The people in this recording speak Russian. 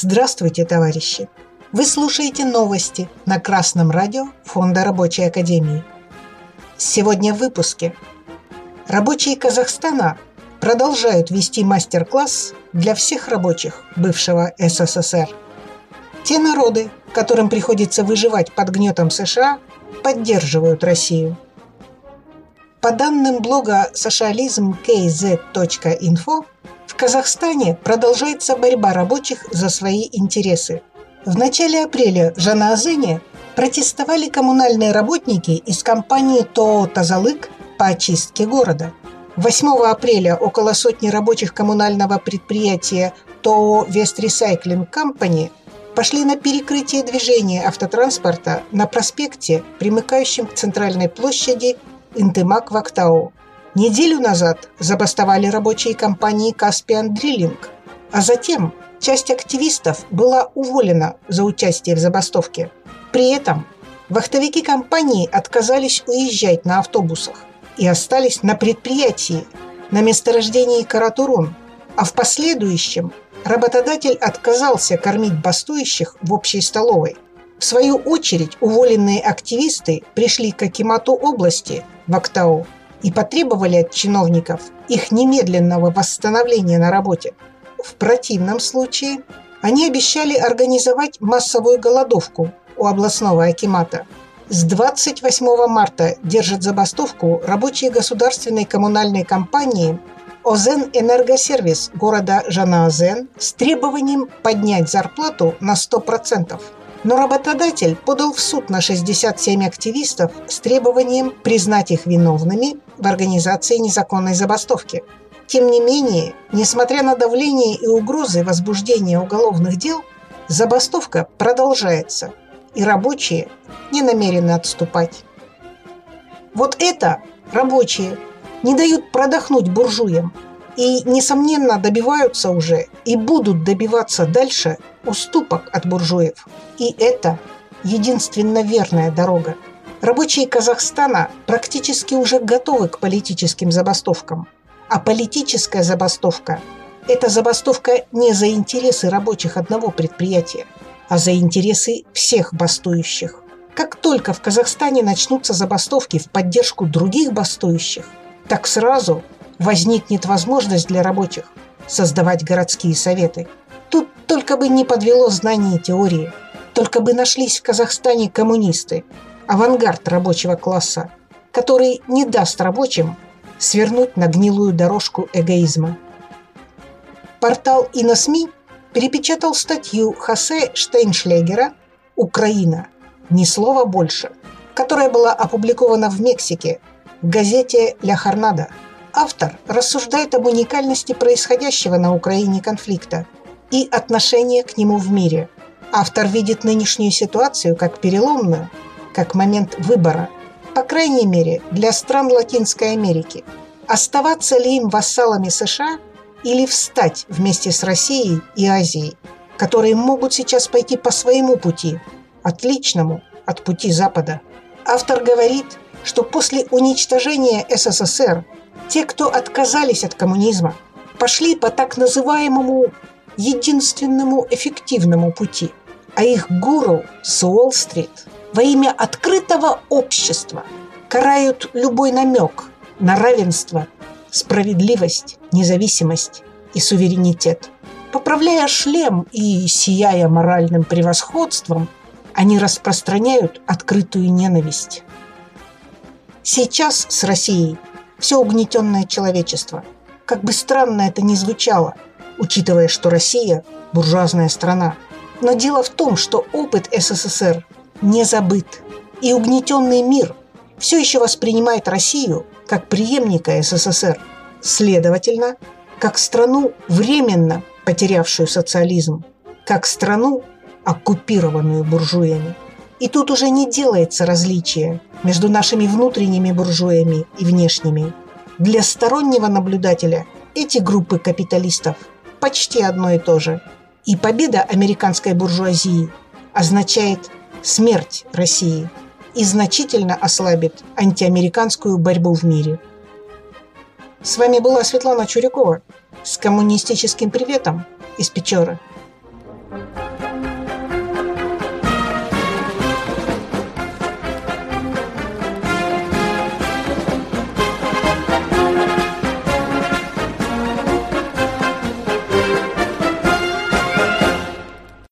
Здравствуйте, товарищи! Вы слушаете новости на Красном радио Фонда Рабочей Академии. Сегодня в выпуске. Рабочие Казахстана продолжают вести мастер-класс для всех рабочих бывшего СССР. Те народы, которым приходится выживать под гнетом США, поддерживают Россию. По данным блога socialism.kz.info, Казахстане продолжается борьба рабочих за свои интересы. В начале апреля в Жанаазене протестовали коммунальные работники из компании ТОО «Тазалык» по очистке города. 8 апреля около сотни рабочих коммунального предприятия ТОО «Вест Recycling Company» пошли на перекрытие движения автотранспорта на проспекте, примыкающем к центральной площади Интымак-Вактау. Неделю назад забастовали рабочие компании Caspian Drilling, а затем часть активистов была уволена за участие в забастовке. При этом вахтовики компании отказались уезжать на автобусах и остались на предприятии на месторождении Каратурун, а в последующем работодатель отказался кормить бастующих в общей столовой. В свою очередь уволенные активисты пришли к Акимату области в Актау и потребовали от чиновников их немедленного восстановления на работе. В противном случае они обещали организовать массовую голодовку у областного акимата. С 28 марта держат забастовку рабочие государственной коммунальной компании Озен Энергосервис города Жанаозен с требованием поднять зарплату на 100%. Но работодатель подал в суд на 67 активистов с требованием признать их виновными в организации незаконной забастовки. Тем не менее, несмотря на давление и угрозы возбуждения уголовных дел, забастовка продолжается, и рабочие не намерены отступать. Вот это рабочие не дают продохнуть буржуям и, несомненно, добиваются уже и будут добиваться дальше уступок от буржуев. И это единственно верная дорога. Рабочие Казахстана практически уже готовы к политическим забастовкам. А политическая забастовка – это забастовка не за интересы рабочих одного предприятия, а за интересы всех бастующих. Как только в Казахстане начнутся забастовки в поддержку других бастующих, так сразу возникнет возможность для рабочих создавать городские советы – Тут только бы не подвело знание теории, только бы нашлись в Казахстане коммунисты, авангард рабочего класса, который не даст рабочим свернуть на гнилую дорожку эгоизма. Портал «Иносми» перепечатал статью Хосе Штейншлегера «Украина. Ни слова больше», которая была опубликована в Мексике в газете «Ля Хорнада». Автор рассуждает об уникальности происходящего на Украине конфликта – и отношение к нему в мире. Автор видит нынешнюю ситуацию как переломную, как момент выбора, по крайней мере, для стран Латинской Америки. Оставаться ли им вассалами США или встать вместе с Россией и Азией, которые могут сейчас пойти по своему пути, отличному от пути Запада. Автор говорит, что после уничтожения СССР те, кто отказались от коммунизма, пошли по так называемому единственному эффективному пути, а их гуру с Уолл-стрит во имя открытого общества карают любой намек на равенство, справедливость, независимость и суверенитет. Поправляя шлем и сияя моральным превосходством, они распространяют открытую ненависть. Сейчас с Россией все угнетенное человечество. Как бы странно это ни звучало – учитывая, что Россия – буржуазная страна. Но дело в том, что опыт СССР не забыт, и угнетенный мир все еще воспринимает Россию как преемника СССР, следовательно, как страну, временно потерявшую социализм, как страну, оккупированную буржуями. И тут уже не делается различия между нашими внутренними буржуями и внешними. Для стороннего наблюдателя эти группы капиталистов почти одно и то же. И победа американской буржуазии означает смерть России и значительно ослабит антиамериканскую борьбу в мире. С вами была Светлана Чурякова с коммунистическим приветом из Печоры.